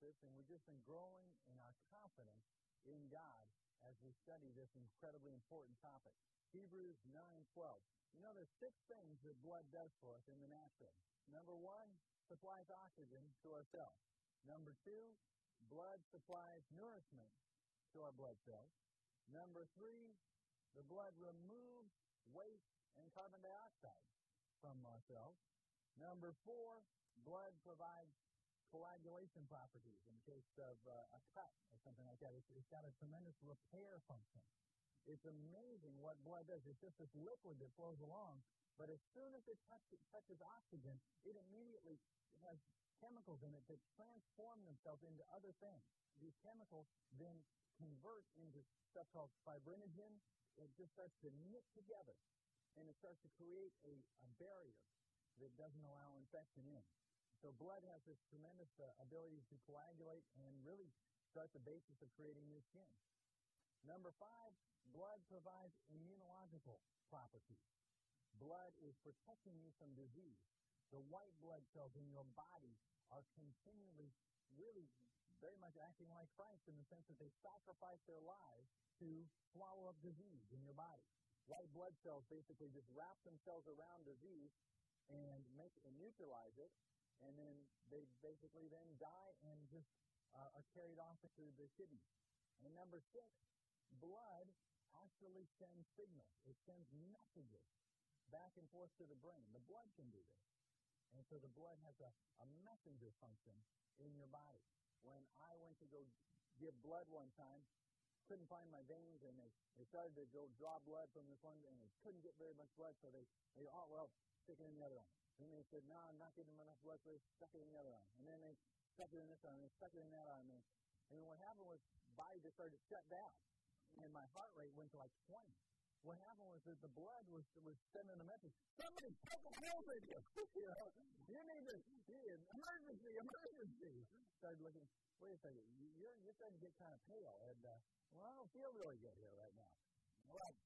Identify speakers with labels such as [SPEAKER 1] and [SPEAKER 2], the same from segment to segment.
[SPEAKER 1] and we've just been growing in our confidence in God as we study this incredibly important topic. Hebrews 9:12. You know, there's six things that blood does for us in the natural. Number one, supplies oxygen to our cells. Number two, blood supplies nourishment to our blood cells. Number three, the blood removes waste and carbon dioxide from our cells. Number four, blood provides coagulation properties in case of uh, a cut or something like that. It's, it's got a tremendous repair function. It's amazing what blood does. It's just this liquid that flows along, but as soon as it touches, touches oxygen, it immediately has chemicals in it that transform themselves into other things. These chemicals then convert into stuff called fibrinogen. It just starts to knit together, and it starts to create a, a barrier that doesn't allow infection in. So blood has this tremendous uh, ability to coagulate and really start the basis of creating new skin. Number five, blood provides immunological properties. Blood is protecting you from disease. The white blood cells in your body are continually really very much acting like Christ in the sense that they sacrifice their lives to swallow up disease in your body. White blood cells basically just wrap themselves around disease and make and neutralize it, and then they basically then die and just uh, are carried off into the kidneys. And number six, blood actually sends signals. It sends messages back and forth to the brain. The blood can do this. And so the blood has a, a messenger function in your body. When I went to go give blood one time, couldn't find my veins, and they, they started to go draw blood from this one, and they couldn't get very much blood, so they, they oh, well, stick it in the other arm. And they said, no, I'm not getting enough blood, they stuck it in the other arm. And then they stuck it in this arm, and they stuck it in that arm. And, and what happened was, body just started to shut down, and my heart rate went to like 20. What happened was that the blood was was sending a message. Somebody hole in you. you you need to you need emergency, emergency. Started looking. Wait a second. You're you're starting to get kind of pale, and uh, well, I don't feel really good here right now. Well,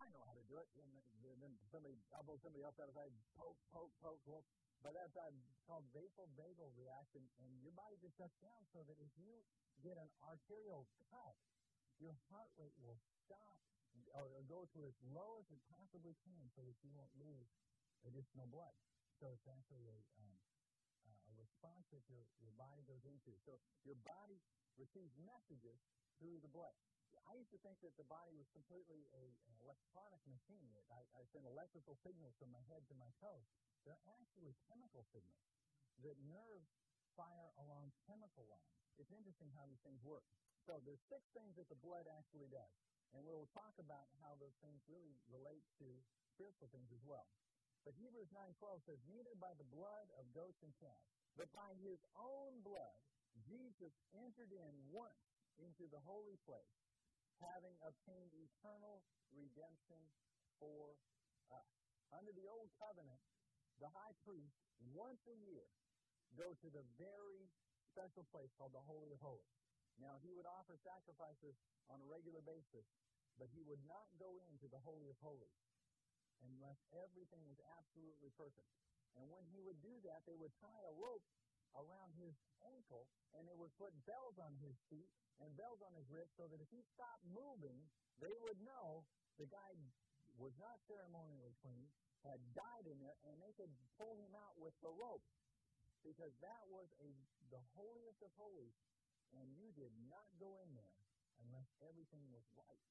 [SPEAKER 1] I know how to do it. And then somebody elbow somebody else out of side, poke, poke, poke, poke. But that's uh, called vasovagal reaction, and your body just shuts down so that if you get an arterial cut, your heart rate will stop or go to as low as it possibly can so that you won't lose additional blood. So it's actually a, um, uh, a response that your, your body goes into. So your body receives messages through the blood. I used to think that the body was completely a, an electronic machine. I, I send electrical signals from my head to my toes. They're actually chemical signals that nerves fire along chemical lines. It's interesting how these things work. So there's six things that the blood actually does. And we'll talk about how those things really relate to spiritual things as well. But Hebrews 9.12 says, Neither by the blood of goats and calves, but by his own blood, Jesus entered in once into the holy place, having obtained eternal redemption for us. Under the old covenant, the high priest, once a year, go to the very special place called the Holy of Holies. Now, he would offer sacrifices on a regular basis but he would not go into the Holy of Holies unless everything was absolutely perfect. And when he would do that, they would tie a rope around his ankle, and they would put bells on his feet and bells on his wrists so that if he stopped moving, they would know the guy was not ceremonially clean, had died in there, and they could pull him out with the rope. Because that was a the holiest of holies, and you did not go in there unless everything was right.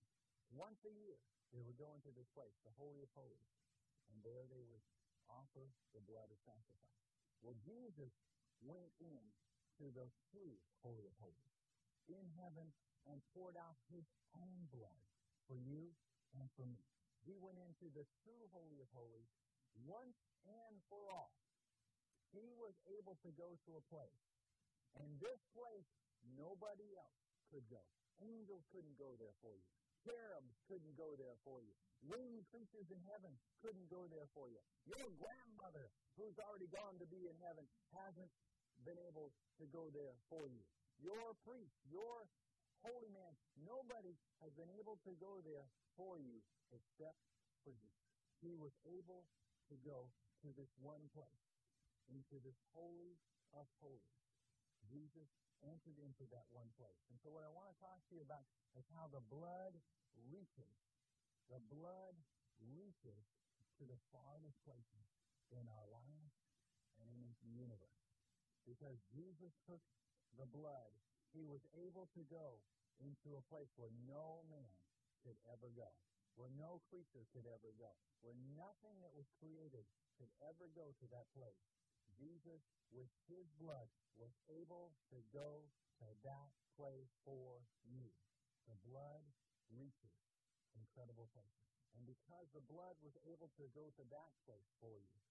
[SPEAKER 1] Once a year, they would go into this place, the Holy of Holies, and there they would offer the blood of sacrifice. Well, Jesus went in to the true Holy of Holies in heaven and poured out his own blood for you and for me. He went into the true Holy of Holies once and for all. He was able to go to a place. And this place, nobody else could go. Angels couldn't go there for you. Cherubs couldn't go there for you. Winged creatures in heaven couldn't go there for you. Your grandmother, who's already gone to be in heaven, hasn't been able to go there for you. Your priest, your holy man, nobody has been able to go there for you except for you. He was able to go to this one place, into this holy of holies. Jesus entered into that one place. And so what I want to talk to you about is how the blood reaches. The blood reaches to the farthest places in our lives and in the universe. Because Jesus took the blood, he was able to go into a place where no man could ever go, where no creature could ever go, where nothing that was created could ever go to that place. Jesus, with his blood, was able to go to that place for you. The blood reaches incredible places. And because the blood was able to go to that place for you,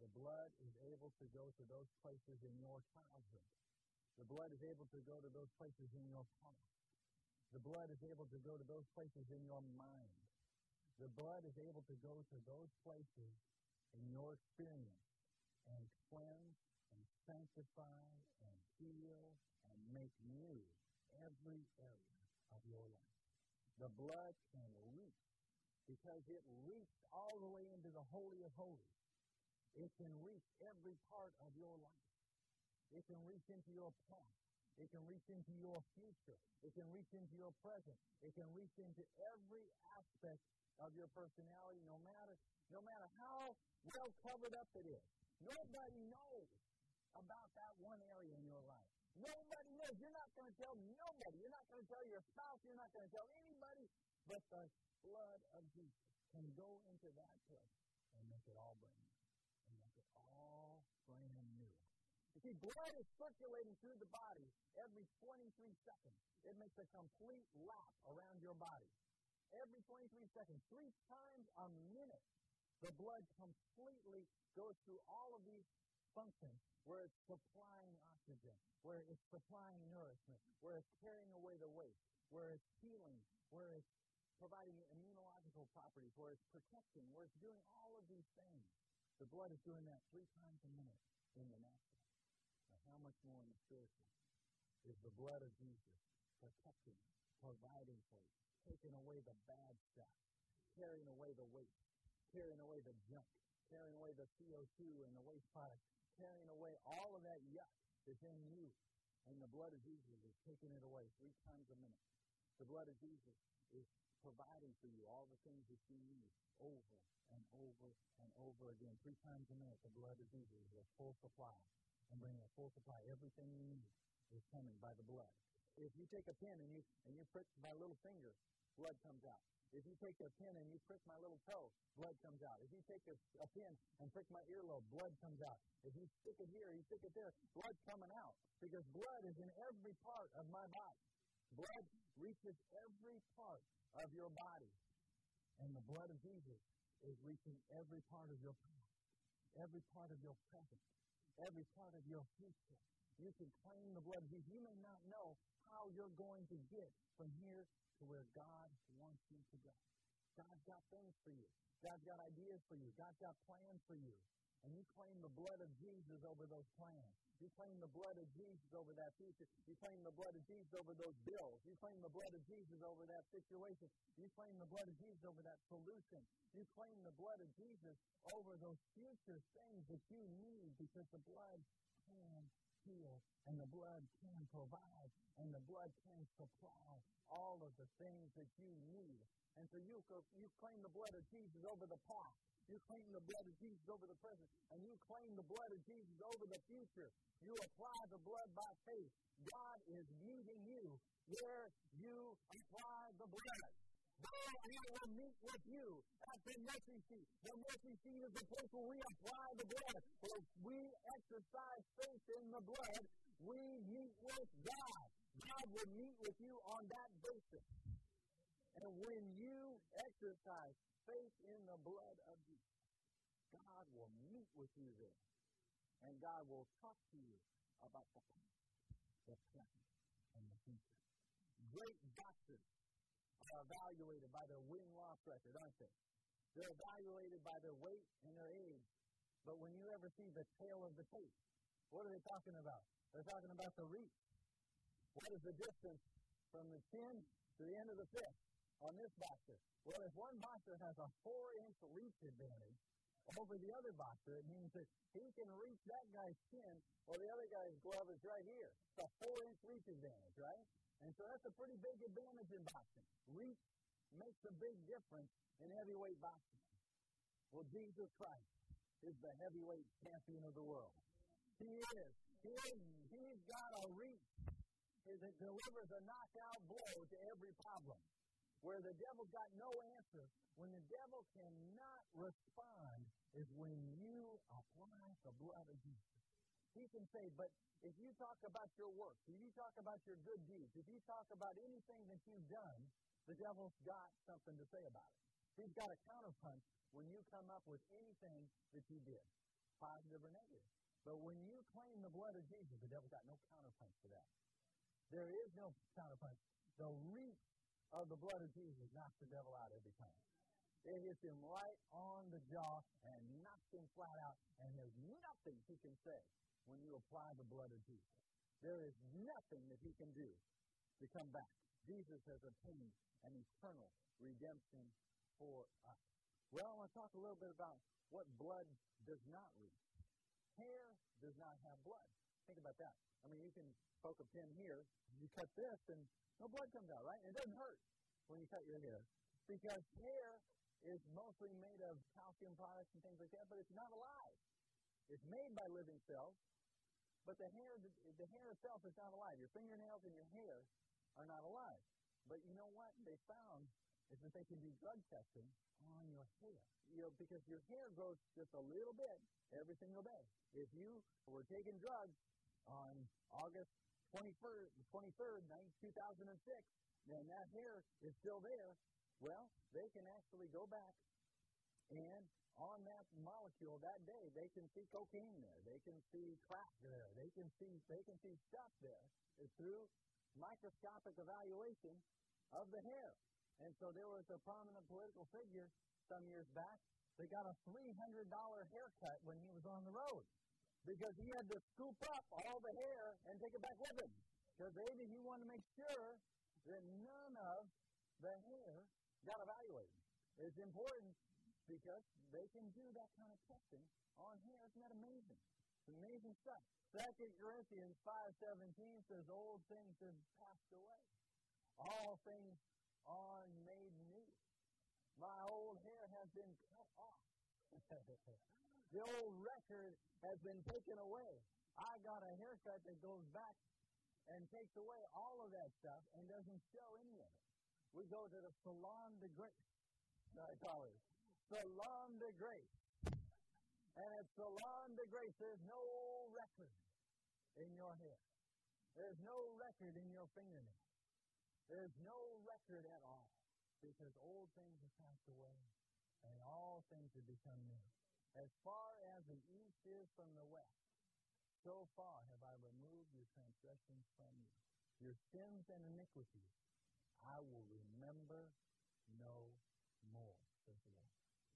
[SPEAKER 1] the blood is able to go to those places in your childhood. The blood is able to go to those places in your past. The blood is able to go to those places in your mind. The blood is able to go to those places in your experience and cleanse and sanctify and heal and make new every area of your life. The blood can reach because it reached all the way into the Holy of Holies. It can reach every part of your life. It can reach into your past. It can reach into your future. It can reach into your present. It can reach into every aspect of your personality, no matter no matter how well covered up it is. Nobody knows about that one area in your life. Nobody knows. You're not going to tell nobody. You're not going to tell your spouse. You're not going to tell anybody. But the blood of Jesus can go into that place and make it all brand new. And make it all brand new. You see, blood is circulating through the body every 23 seconds. It makes a complete lap around your body. Every 23 seconds, three times a minute, the blood completely goes through all of these functions where it's supplying oxygen, where it's supplying nourishment, where it's carrying away the waste, where it's healing, where it's providing immunological properties, where it's protecting, where it's doing all of these things. The blood is doing that three times a minute in the natural. How much more in the spiritual is the blood of Jesus protecting, providing for you, taking away the bad stuff, carrying away the waste, carrying away the junk, carrying away the CO2 and the waste products, carrying away all of that yuck that's in you. And the blood of Jesus is taking it away three times a minute. The blood of Jesus is providing for you all the things that you need over and over and over again. Three times a minute, the blood of Jesus is a full supply and bringing a full supply. Everything you need is coming by the blood. If you take a pen and you and you prick my little finger, blood comes out. If you take a pin and you prick my little toe, blood comes out. If you take a, a pin and prick my earlobe, blood comes out. If you stick it here, you stick it there, blood's coming out. Because blood is in every part of my body. Blood reaches every part of your body. And the blood of Jesus is reaching every part of your past, every part of your present, every part of your future. You can claim the blood of Jesus. You may not know how you're going to get from here to where God wants you to go. God's got things for you. God's got ideas for you. God's got plans for you. And you claim the blood of Jesus over those plans. You claim the blood of Jesus over that future. You claim the blood of Jesus over those bills. You claim the blood of Jesus over that situation. You claim the blood of Jesus over that solution. You claim the blood of Jesus over those future things that you need because the blood can heal, and the blood can provide, and the blood can supply all of the things that you need. And so you, you claim the blood of Jesus over the past. You claim the blood of Jesus over the present. And you claim the blood of Jesus over the future. You apply the blood by faith. God is meeting you where you apply the blood. God will meet with you at the mercy seat. The mercy seat is the place where we apply the blood. Where we exercise faith in the blood, we meet with God. God will meet with you on that basis. And when you exercise faith in the blood of Jesus, God will meet with you there. And God will talk to you about the past, the present, and the future. Great doctors are evaluated by their win-loss record, aren't they? They're evaluated by their weight and their age. But when you ever see the tale of the tape, what are they talking about? They're talking about the reach. What is the distance from the chin to the end of the fist on this boxer? Well, if one boxer has a four-inch reach advantage, over the other boxer. It means that he can reach that guy's chin, while the other guy's glove is right here. It's a four inch reach advantage, right? And so that's a pretty big advantage in boxing. Reach makes a big difference in heavyweight boxing. Well, Jesus Christ is the heavyweight champion of the world. He is. He is. He's got a reach that delivers a knockout blow to every problem. Where the devil's got no answer, when the devil cannot respond, is when you apply the blood of Jesus. He can say, but if you talk about your work, if you talk about your good deeds, if you talk about anything that you've done, the devil's got something to say about it. He's got a counterpunch when you come up with anything that you did, positive or negative. But when you claim the blood of Jesus, the devil's got no counterpunch for that. There is no counterpunch. The reach of the blood of Jesus knocks the devil out every time. It hits him right on the jaw and knocks him flat out, and there's nothing he can say when you apply the blood of Jesus. There is nothing that he can do to come back. Jesus has obtained an eternal redemption for us. Well, I want to talk a little bit about what blood does not reach. Hair does not have blood. Think about that. I mean, you can poke a pin here, you cut this, and no blood comes out, right? And it doesn't hurt when you cut your hair. Because hair is mostly made of calcium products and things like that, but it's not alive. It's made by living cells, but the hair, the, the hair itself is not alive. Your fingernails and your hair are not alive. But you know what they found is that they can do drug testing on your hair. You know, because your hair grows just a little bit every single day. If you were taking drugs on August 21st, 23rd, 2006, and that hair is still there, well, they can actually go back and on that molecule that day, they can see cocaine there, they can see crack there, they can see they can see stuff there. Through microscopic evaluation of the hair. And so there was a prominent political figure some years back that got a $300 haircut when he was on the road because he had to scoop up all the hair and take it back with him. Because maybe he wanted to make sure that none of the hair got evaluated. It's important because they can do that kind of testing on hair. Isn't that amazing? It's amazing stuff. Second Corinthians 5.17 says, Old things have passed away. All things are made new. My old hair has been cut off. the old record has been taken away. I got a haircut that goes back and takes away all of that stuff and doesn't show any of it. We go to the Salon de Grace, I call it. Salon de Grace. And at Salon de Grace, there's no record in your hair. There's no record in your fingernails. There's no record at all because old things have passed away and all things have become new. As far as the east is from the west, so far have I removed your transgressions from you. Your sins and iniquities I will remember no more.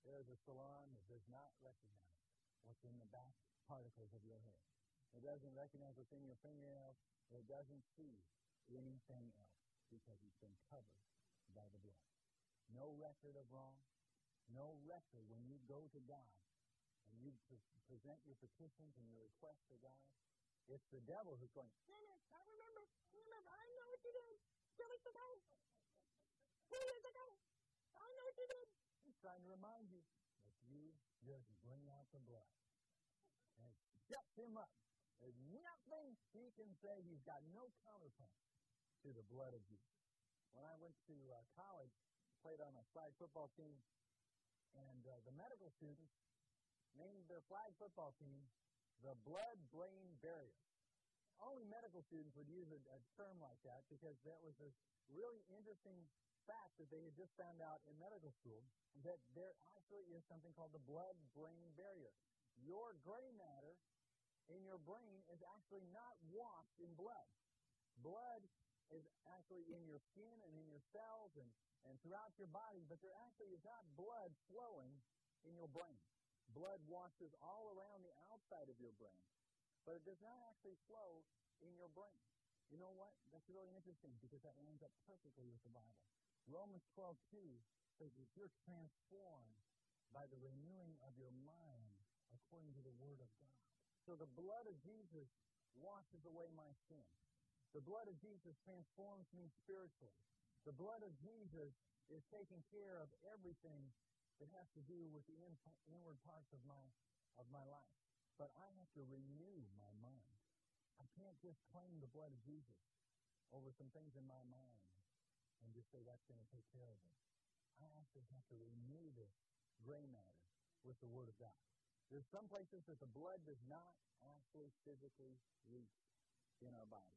[SPEAKER 1] There is a salon that does not recognize what's in the back particles of your hair. It doesn't recognize what's in your fingernails. It doesn't see anything else because it's been covered by the blood. No record of wrong. No record when you go to God you present your petitions and your requests to God, it's the devil who's going, no, I remember, I remember, I know what you did. Two weeks ago. Two years ago. I know what you did. He's trying to remind you that you just bring out the blood and shut him up. There's nothing he can say. He's got no counterpunch to the blood of Jesus. When I went to uh, college, played on a flag football team, and uh, the medical students named their flag football team the blood-brain barrier. Only medical students would use a, a term like that because that was a really interesting fact that they had just found out in medical school that there actually is something called the blood-brain barrier. Your gray matter in your brain is actually not washed in blood. Blood is actually in your skin and in your cells and, and throughout your body, but there actually is not blood flowing in your brain. Blood washes all around the outside of your brain, but it does not actually flow in your brain. You know what? That's really interesting because that lines up perfectly with the Bible. Romans 12, 2 says that you're transformed by the renewing of your mind according to the Word of God. So the blood of Jesus washes away my sin. The blood of Jesus transforms me spiritually. The blood of Jesus is taking care of everything that has to do with the in, inward parts of my of my life. But I have to renew my mind. I can't just claim the blood of Jesus over some things in my mind and just say that's going to take care of it. I actually have to renew this gray matter with the Word of God. There's some places that the blood does not actually physically reach in our body.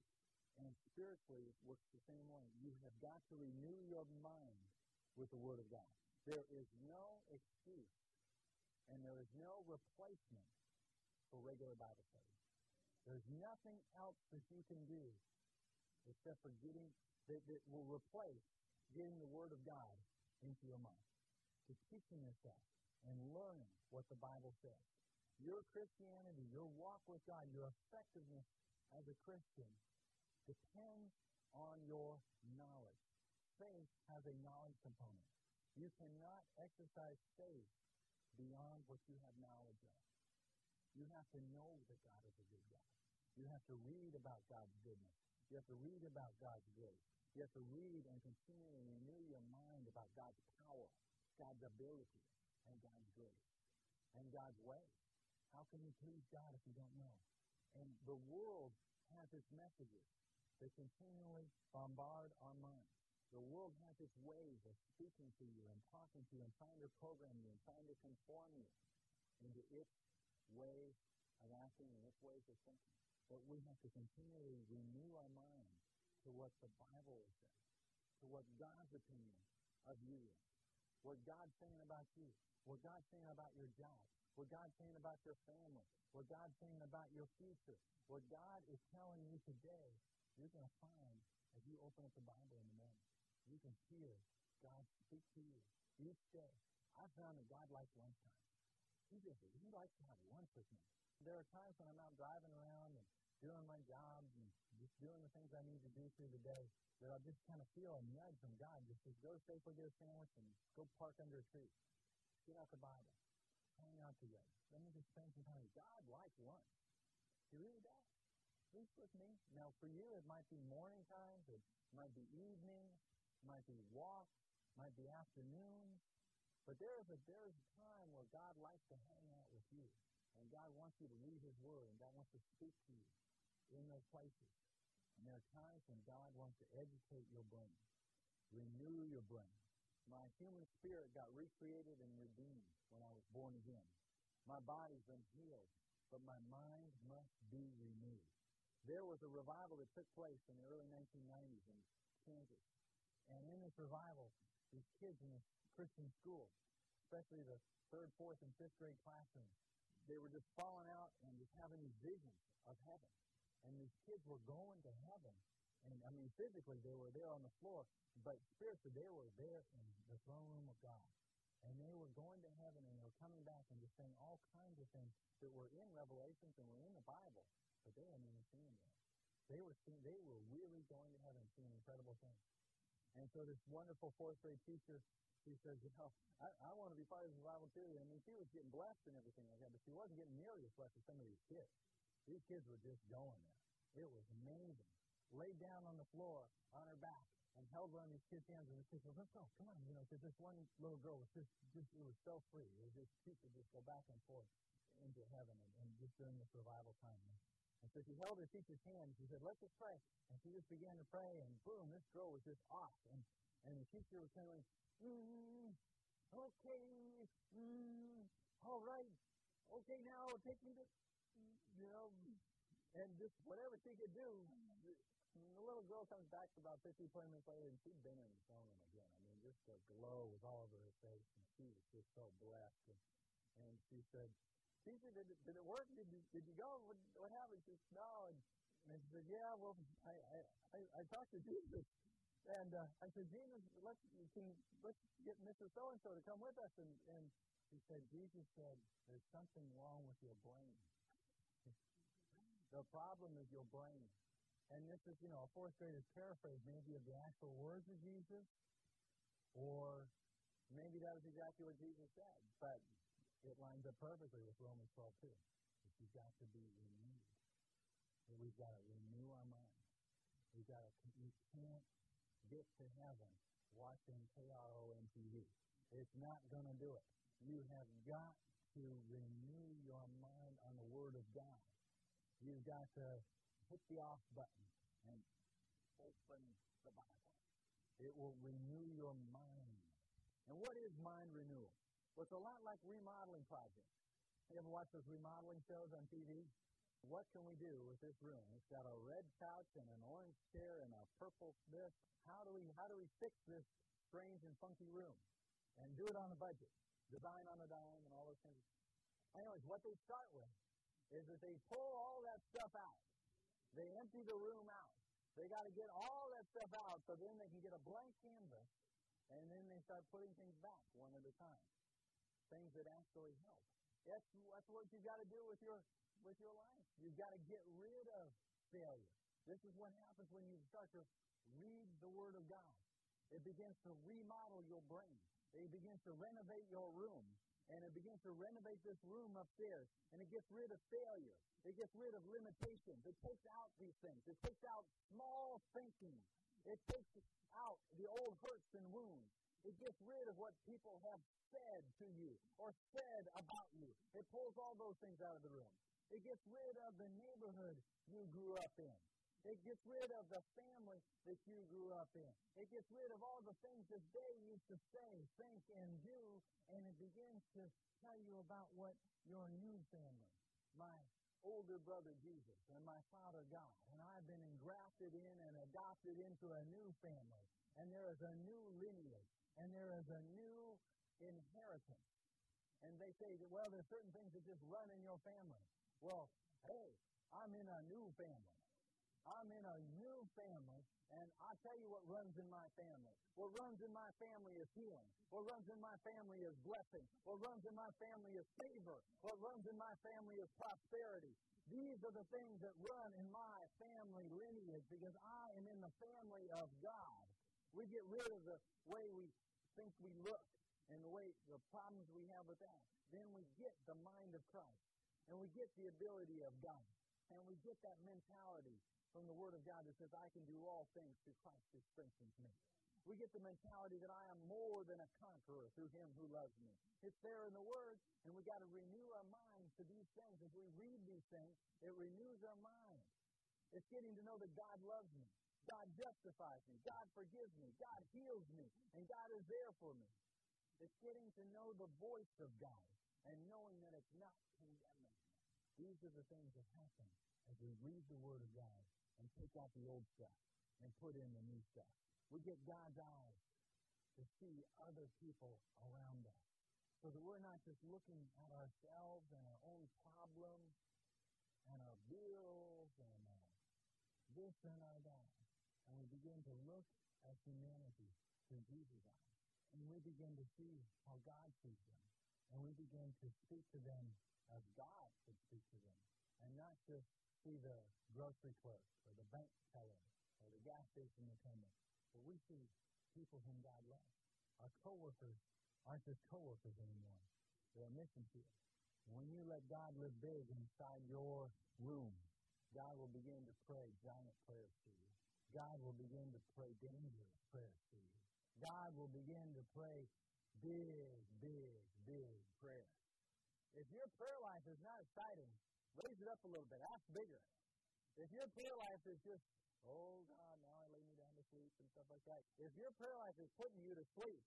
[SPEAKER 1] And spiritually, it works the same way. You have got to renew your mind with the Word of God. There is no excuse and there is no replacement for regular Bible study. There's nothing else that you can do except for getting that, that will replace getting the Word of God into your mind, to teaching yourself and learning what the Bible says. Your Christianity, your walk with God, your effectiveness as a Christian depends on your knowledge. Faith has a knowledge component. You cannot exercise faith beyond what you have knowledge of. You have to know that God is a good God. You have to read about God's goodness. You have to read about God's grace. You have to read and continually renew your mind about God's power, God's ability, and God's grace, and God's way. How can you please God if you don't know? And the world has its messages that continually bombard our minds. The world has its ways of speaking to you and talking to you and trying to program you and trying to conform you into its ways of acting and its ways of thinking. But we have to continually renew our mind to what the Bible is saying, to what God's opinion of you is, what God's saying about you, what God's saying about your job, what God's saying about your family, what God's saying about your future, what God is telling you today, you're going to find as you open up the Bible in the morning. You can hear God speak to you each day. I found that God likes lunchtime. He just he likes to have lunch with me. There are times when I'm out driving around and doing my job and just doing the things I need to do through the day that I'll just kind of feel a nudge from God. Just go safely get a sandwich and go park under a tree. Get out the Bible. Hang out together. Let me just spend some time. God likes lunch. He really does. Please with me. Now, for you, it might be morning times, it might be evening, might be walks, might be afternoons, but there is a there is a time where God likes to hang out with you. And God wants you to read his word and God wants to speak to you in those places. And there are times when God wants to educate your brain, renew your brain. My human spirit got recreated and redeemed when I was born again. My body's been healed, but my mind must be renewed. There was a revival that took place in the early 1990s in Kansas. And in this revival, these kids in this Christian school, especially the third, fourth, and fifth grade classrooms, they were just falling out and just having these visions of heaven. And these kids were going to heaven. And I mean, physically, they were there on the floor, but spiritually, they were there in the throne room of God. And they were going to heaven and they were coming back and just saying all kinds of things that were in Revelations and were in the Bible, but they hadn't even seen them. They were seeing, they were really going to heaven, seeing incredible things. And so this wonderful fourth grade teacher she says, you know, I, I want to be part of the revival too. I mean, she was getting blessed and everything like that, but she wasn't getting nearly as blessed as some of these kids. These kids were just going there. It was amazing. Laid down on the floor on her back and held one of these kids' hands and the kids said, let's go, come on. You know, because this one little girl was just, just, it was so free. It was just, she could just go back and forth into heaven and, and just during this revival time. So she held her teacher's hand and she said, let's just pray. And she just began to pray and boom, this girl was just off. And, and the teacher was kind of like, mm, okay, mm, all right, okay, now take me to, you know, and just whatever she could do. The little girl comes back about 15, 20 minutes later, and she'd been in the room again. I mean, just the glow was all over her face, and she was just so blessed. And, and she said, Teacher, did it, did it work? Did you, did you go? What, what happened? She said, No. And, and she said, Yeah, well, I, I, I, I talked to Jesus. And uh, I said, Jesus, let's, can, let's get Mrs. So-and-so to come with us. And, and he said, Jesus said, there's something wrong with your brain. the problem is your brain. And this is, you know, a fourth grader's paraphrase maybe of the actual words of Jesus or Maybe that was exactly what Jesus said, but it lines up perfectly with Romans 12 too. That you've got to be renewed. That we've got to renew our minds. We've got to, you can't get to heaven watching KRO and TV. It's not going to do it. You have got to renew your mind on the Word of God. You've got to hit the off button and open the Bible. It will renew your mind. And what is mind renewal? Well, it's a lot like remodeling projects. You ever watch those remodeling shows on TV? What can we do with this room? It's got a red couch and an orange chair and a purple this. How do we how do we fix this strange and funky room? And do it on a budget. Design on a dime and all those things. Anyways, what they start with is that they pull all that stuff out. They empty the room out. They got to get all that stuff out so then they can get a blank canvas and then they start putting things back one at a time. Things that actually help. That's, that's what you've got to do with your, with your life. You've got to get rid of failure. This is what happens when you start to read the Word of God. It begins to remodel your brain. It begins to renovate your room and it begins to renovate this room upstairs, and it gets rid of failure. It gets rid of limitations. It takes out these things. It takes out small thinking. It takes out the old hurts and wounds. It gets rid of what people have said to you or said about you. It pulls all those things out of the room. It gets rid of the neighborhood you grew up in. It gets rid of the family that you grew up in. It gets rid of all the things that they used to say, think, and do, and it begins to tell you about what your new family, my older brother Jesus, and my father God, and I've been engrafted in and adopted into a new family, and there is a new lineage, and there is a new inheritance. And they say that, well, there's certain things that just run in your family. Well, hey, I'm in a new family. I'm in a new family, and I tell you what runs in my family. What runs in my family is healing. What runs in my family is blessing. What runs in my family is favor. What runs in my family is prosperity. These are the things that run in my family lineage because I am in the family of God. We get rid of the way we think we look and the way the problems we have with that. Then we get the mind of Christ and we get the ability of God and we get that mentality from the Word of God that says, I can do all things through Christ who strengthens me. We get the mentality that I am more than a conqueror through Him who loves me. It's there in the Word, and we've got to renew our minds to these things. As we read these things, it renews our mind. It's getting to know that God loves me. God justifies me. God forgives me. God heals me. And God is there for me. It's getting to know the voice of God and knowing that it's not condemning. These are the things that happen as we read the Word of God and take out the old stuff and put in the new stuff. We get God's eyes to see other people around us. So that we're not just looking at ourselves and our own problems and our bills and uh, this and our that. And we begin to look at humanity through Jesus' eyes. And we begin to see how God sees them. And we begin to speak to them as God would speak to them. And not just see the grocery clerk or the bank teller or the gas station attendant, but we see people whom God loves. Our coworkers aren't just coworkers anymore. They're a mission field. When you let God live big inside your room, God will begin to pray giant prayers to you. God will begin to pray dangerous prayers to you. God will begin to pray big, big, big prayers. If your prayer life is not exciting, Raise it up a little bit. Ask bigger. If your prayer life is just, oh God, now I lay me down to sleep and stuff like that. If your prayer life is putting you to sleep,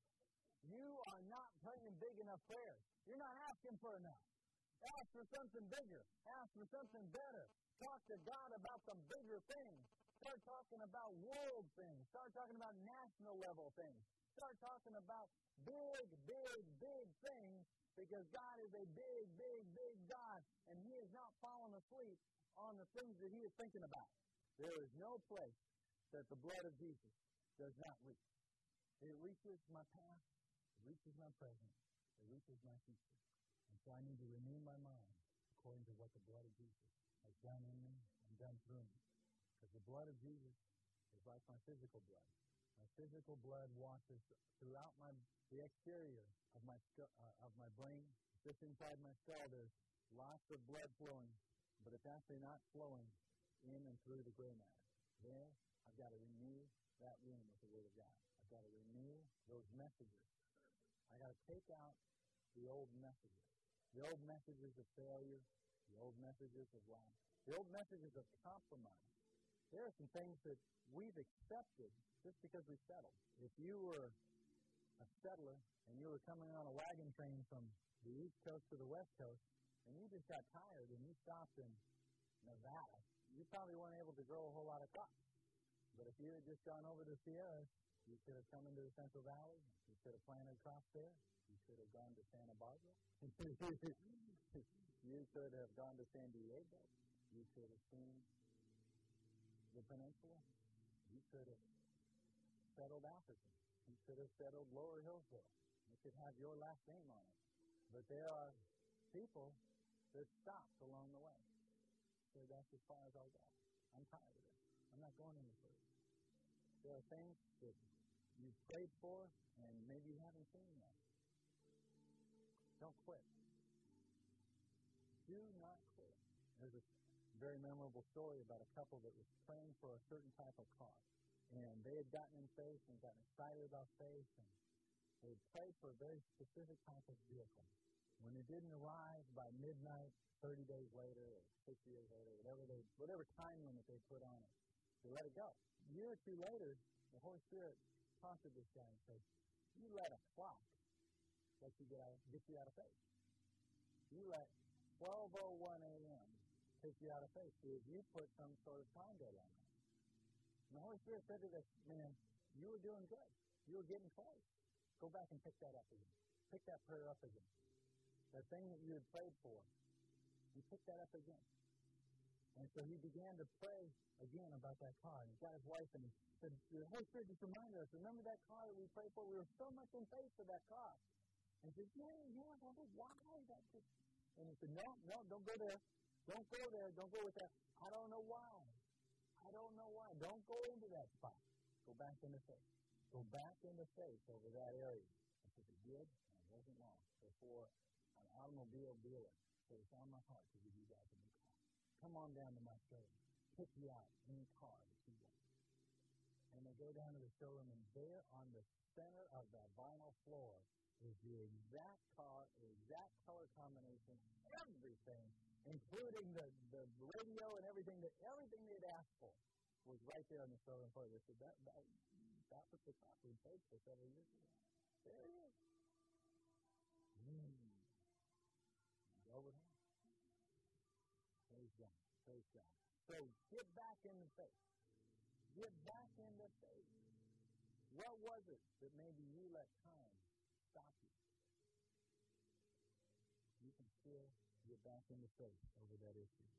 [SPEAKER 1] you are not praying big enough prayers. You're not asking for enough. Ask for something bigger. Ask for something better. Talk to God about some bigger things. Start talking about world things. Start talking about national level things. Start talking about big, big, big things because God is a big, big, big God, and He is not falling asleep on the things that He is thinking about. There is no place that the blood of Jesus does not reach. It reaches my past, it reaches my present, it reaches my future. And so I need to renew my mind according to what the blood of Jesus has done in me and done through me. Because the blood of Jesus is like my physical blood. My physical blood washes throughout my the exterior of my uh, of my brain. Just inside my skull, there's lots of blood flowing, but it's actually not flowing in and through the gray matter. There, I've got to renew that room with the Word of God. I've got to renew those messages. I've got to take out the old messages. The old messages of failure, the old messages of life, the old messages of compromise. There are some things that we've accepted just because we settled. If you were a settler and you were coming on a wagon train from the east coast to the west coast, and you just got tired and you stopped in Nevada, you probably weren't able to grow a whole lot of crops. But if you had just gone over to the Sierras, you could have come into the Central Valley. You could have planted crops there. You could have gone to Santa Barbara. you could have gone to San Diego. You could have seen the peninsula. You could have settled Africa. You could have settled Lower Hillsborough. You could have your last name on it. But there are people that stopped along the way. So that's as far as I'll go. I'm tired of it. I'm not going any further. There are things that you've prayed for and maybe you haven't seen yet. Don't quit. Do not quit. There's a very memorable story about a couple that was praying for a certain type of car. And they had gotten in faith and gotten excited about faith, and they had prayed for a very specific type of vehicle. When it didn't arrive by midnight, 30 days later, or 60 days later, whatever they, whatever time limit they put on it, they let it go. A year or two later, the Holy Spirit prompted this guy and said, "You let a clock let you get out, get you out of faith. You let 12:01 a.m. take you out of faith. If you put some sort of time deadline on it. And the Holy Spirit said to this man, "You were doing good. You were getting close. Go back and pick that up again. Pick that prayer up again. That thing that you had prayed for, you pick that up again." And so he began to pray again about that car. And he got his wife and he said, The Holy Spirit just reminded us, remember that car that we prayed for? We were so much in faith for that car. And he said, Yeah, yeah, wonder why that just. And he said, No, no, don't go there. Don't go there. Don't go with that. I don't know why. I don't know why. Don't go into that spot. Go back into faith. Go back into faith over that area. I said, It did, and it wasn't long before an automobile dealer said, It's on my heart to give you guys a new car. Come on down to my showroom. Pick you out any car that you want. And they go down to the showroom, and there on the center of the vinyl floor is the exact car, the exact color combination, everything, including the, the radio and everything that everything they'd asked for was right there on the showroom floor. They said that that that was the car we paid for several years ago. There it is. Mm. Over here. Praise God. Praise God. So get back in the faith. Get back in the faith. What was it that maybe you let time stop you? You can still get back in the faith over that issue.